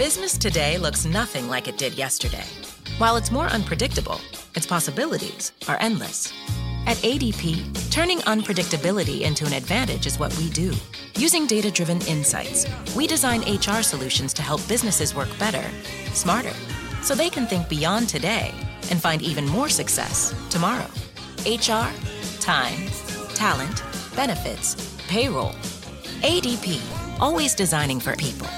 Business today looks nothing like it did yesterday. While it's more unpredictable, its possibilities are endless. At ADP, turning unpredictability into an advantage is what we do. Using data driven insights, we design HR solutions to help businesses work better, smarter, so they can think beyond today and find even more success tomorrow. HR, time, talent, benefits, payroll. ADP, always designing for people.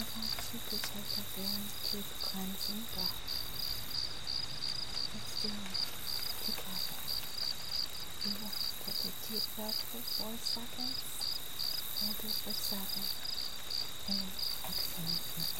I want to take a very deep cleansing breath. Let's do it together. We will take a deep breath for four seconds, hold it for seven, and exhale for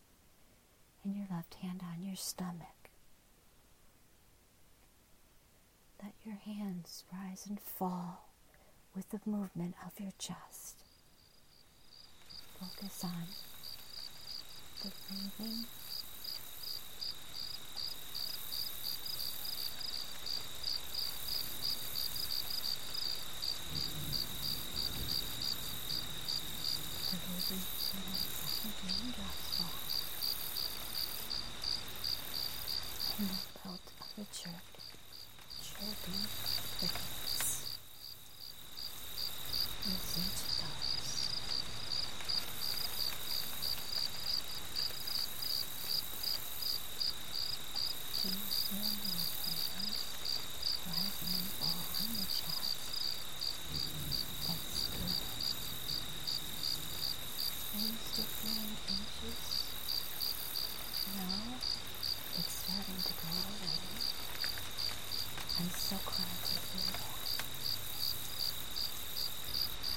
and your left hand on your stomach. Let your hands rise and fall with the movement of your chest. Focus on the breathing Че? Че ты? Focus on what you are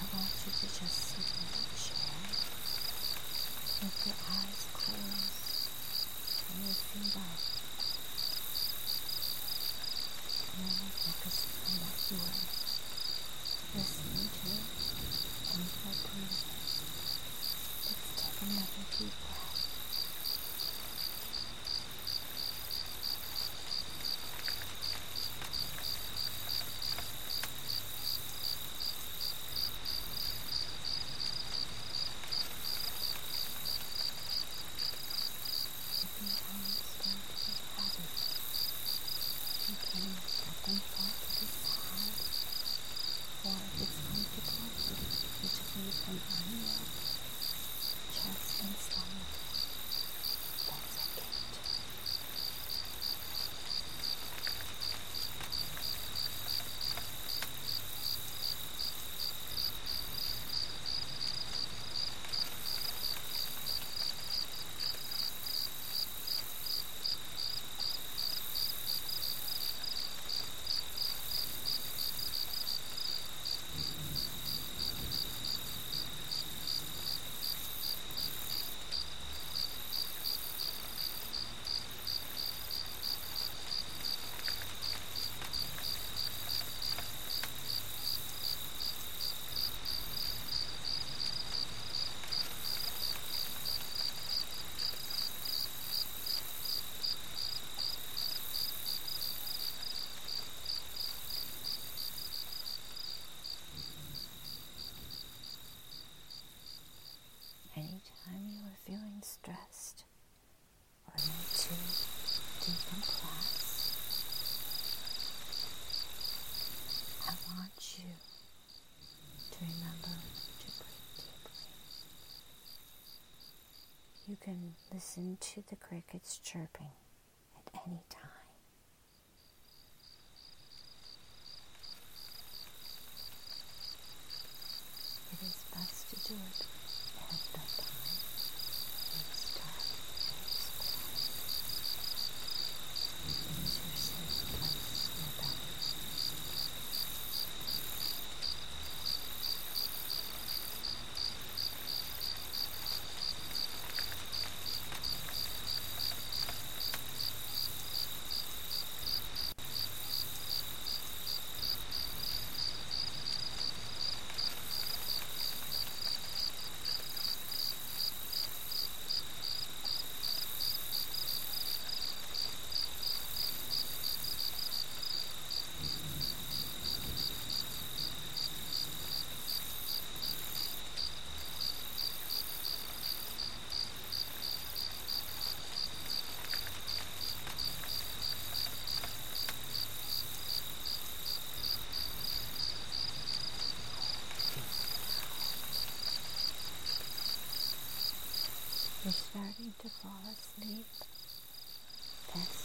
listening to and what Listen to the crickets chirping. starting to fall asleep. That's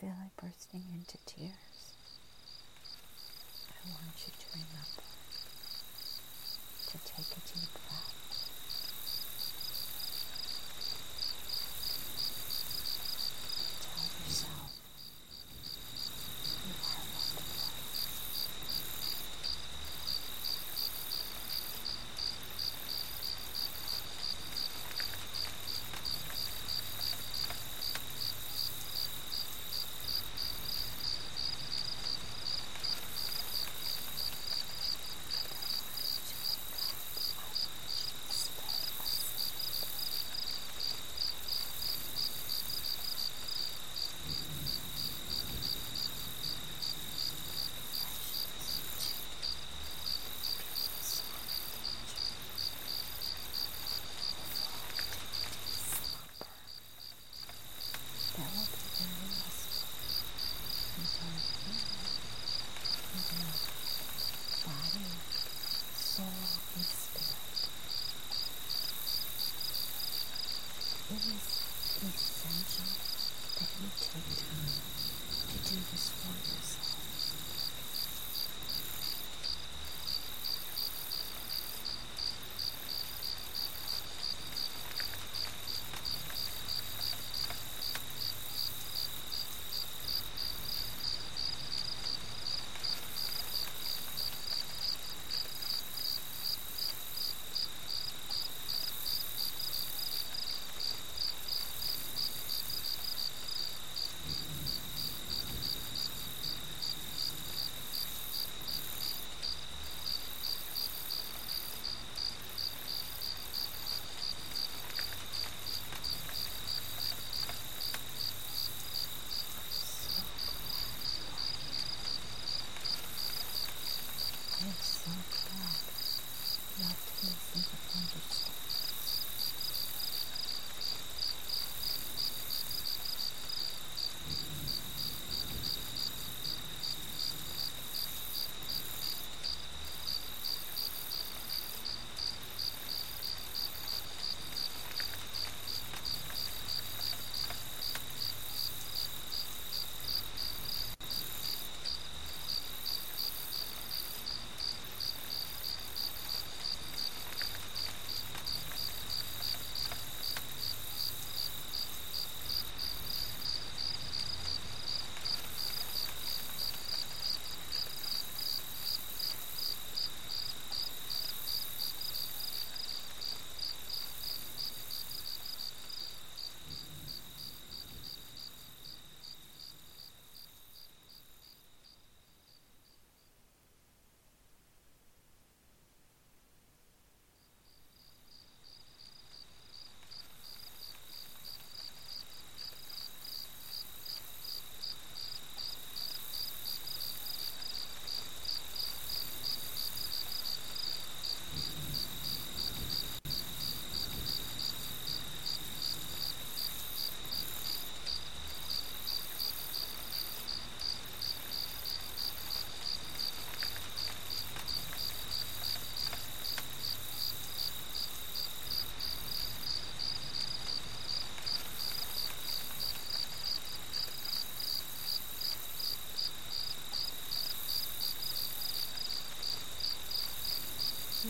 feel like bursting into tears, I want you to remember to take a deep breath.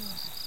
Yeah.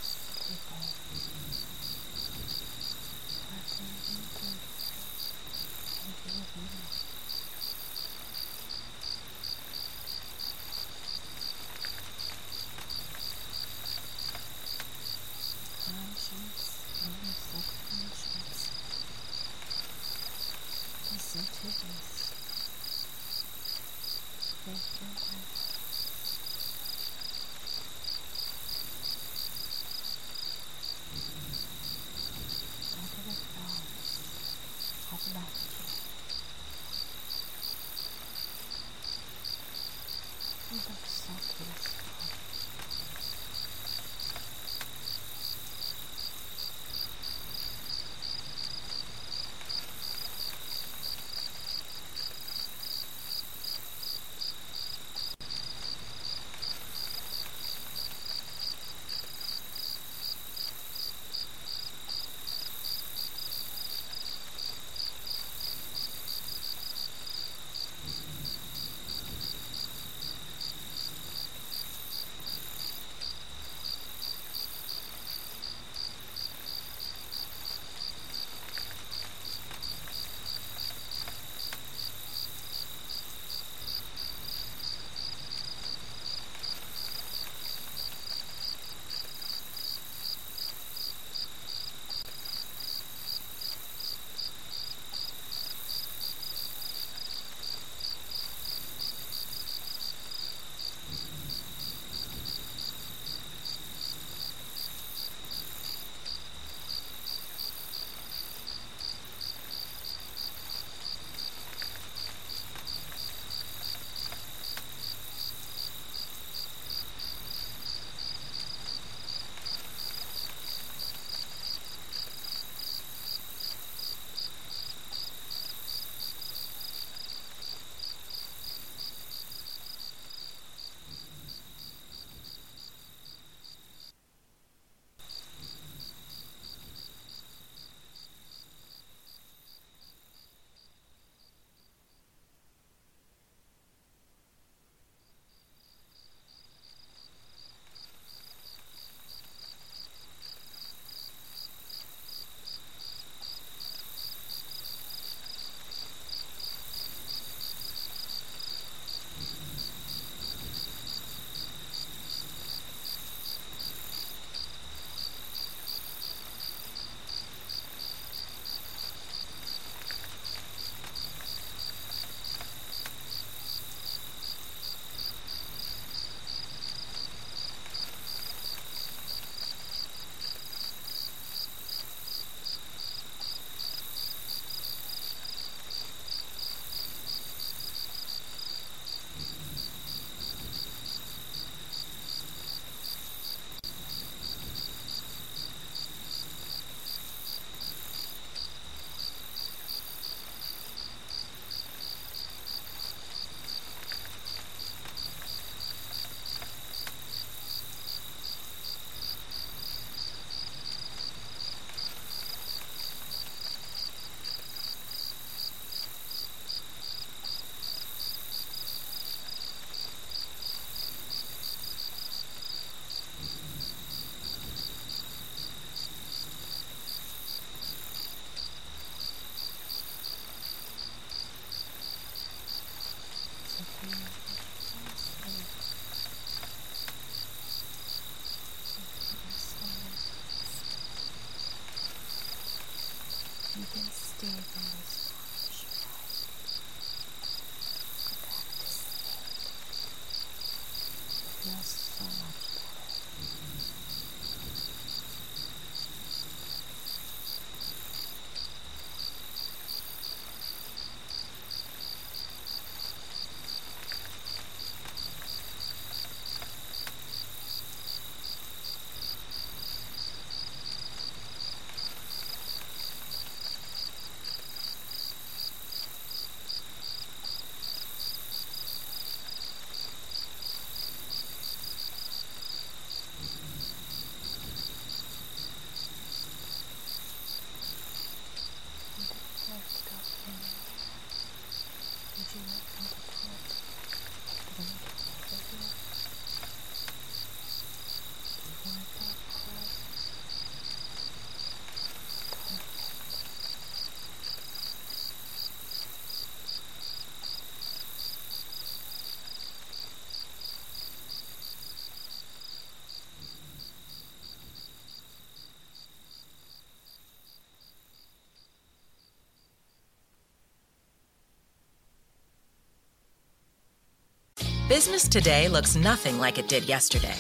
Business today looks nothing like it did yesterday.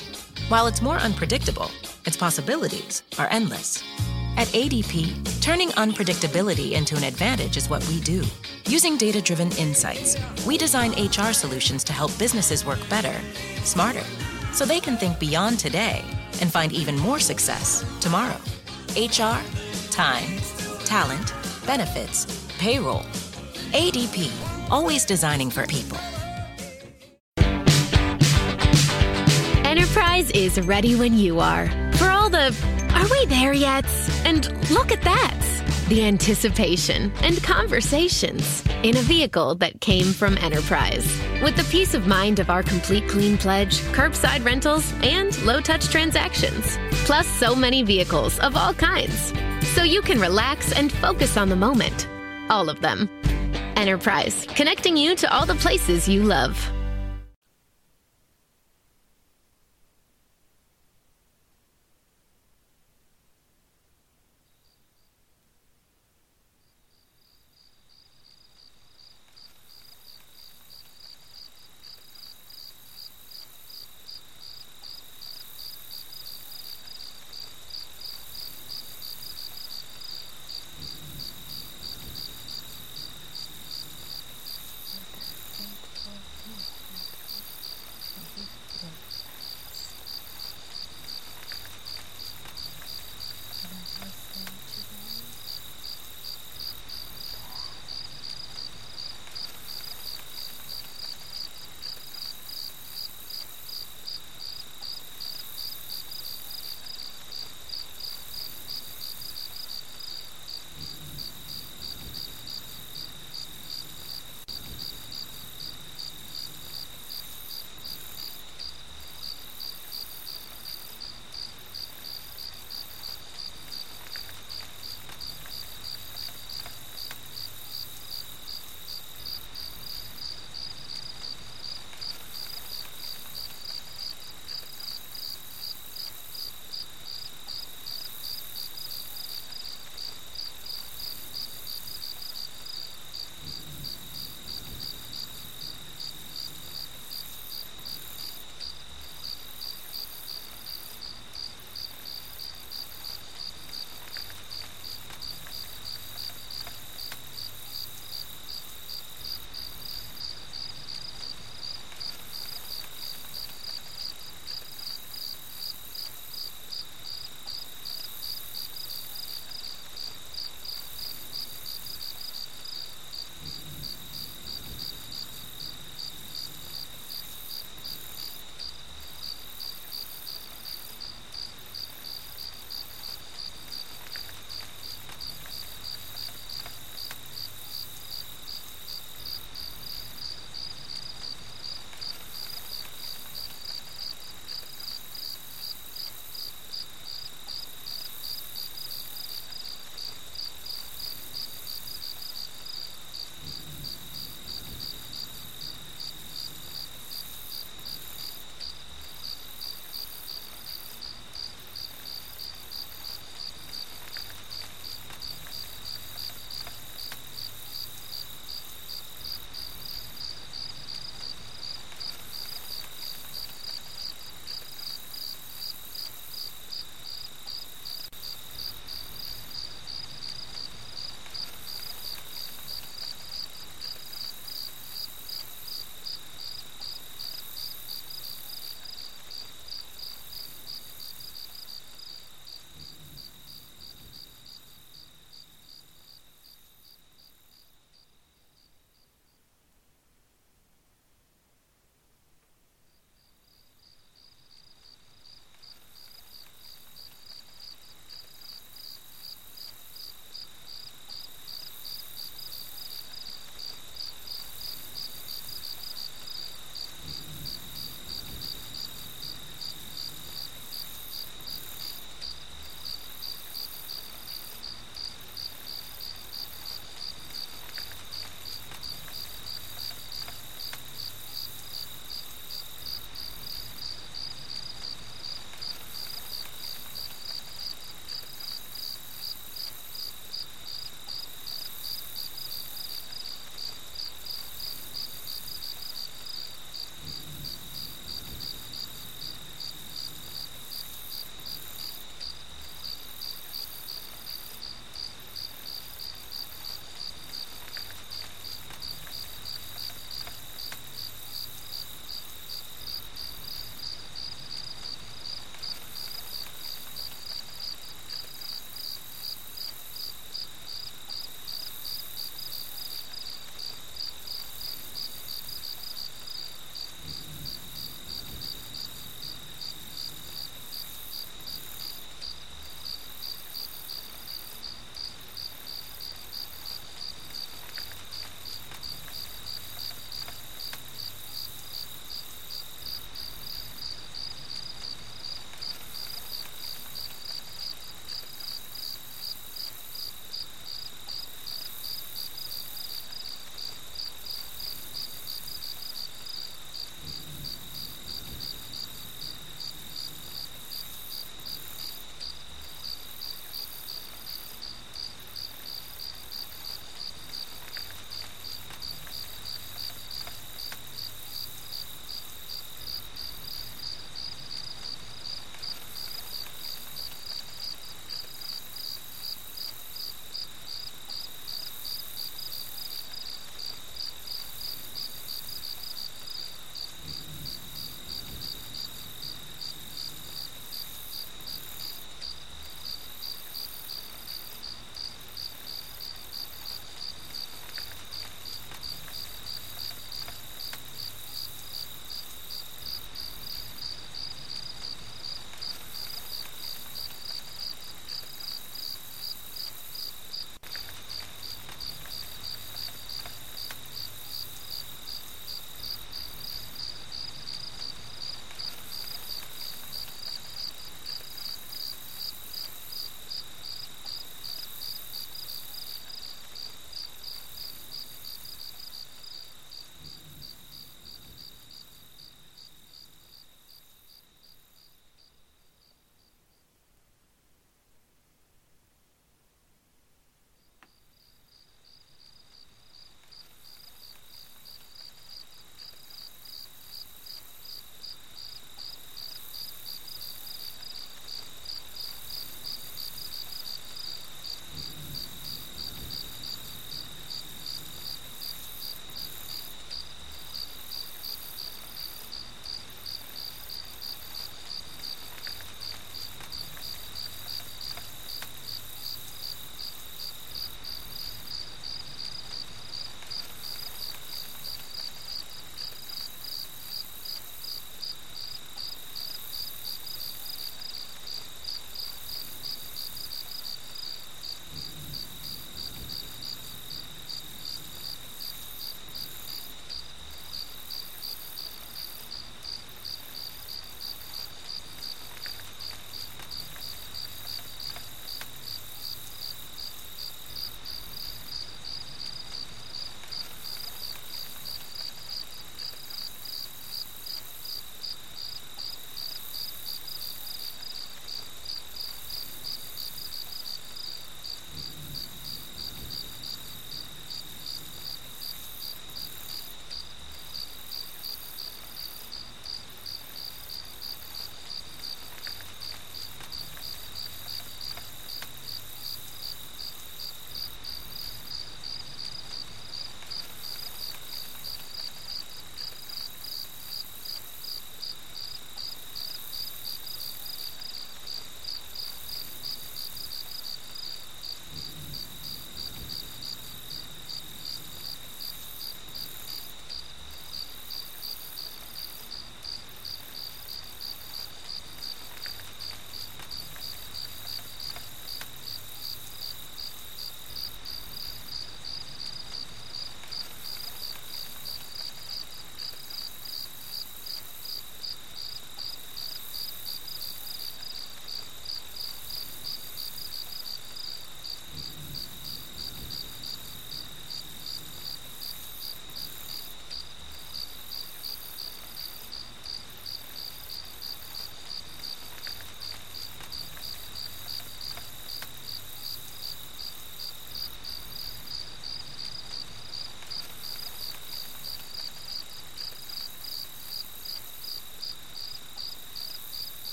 While it's more unpredictable, its possibilities are endless. At ADP, turning unpredictability into an advantage is what we do. Using data driven insights, we design HR solutions to help businesses work better, smarter, so they can think beyond today and find even more success tomorrow. HR, time, talent, benefits, payroll. ADP, always designing for people. Enterprise is ready when you are. For all the are we there yet? And look at that! The anticipation and conversations in a vehicle that came from Enterprise. With the peace of mind of our complete clean pledge, curbside rentals, and low touch transactions. Plus, so many vehicles of all kinds. So you can relax and focus on the moment. All of them. Enterprise, connecting you to all the places you love.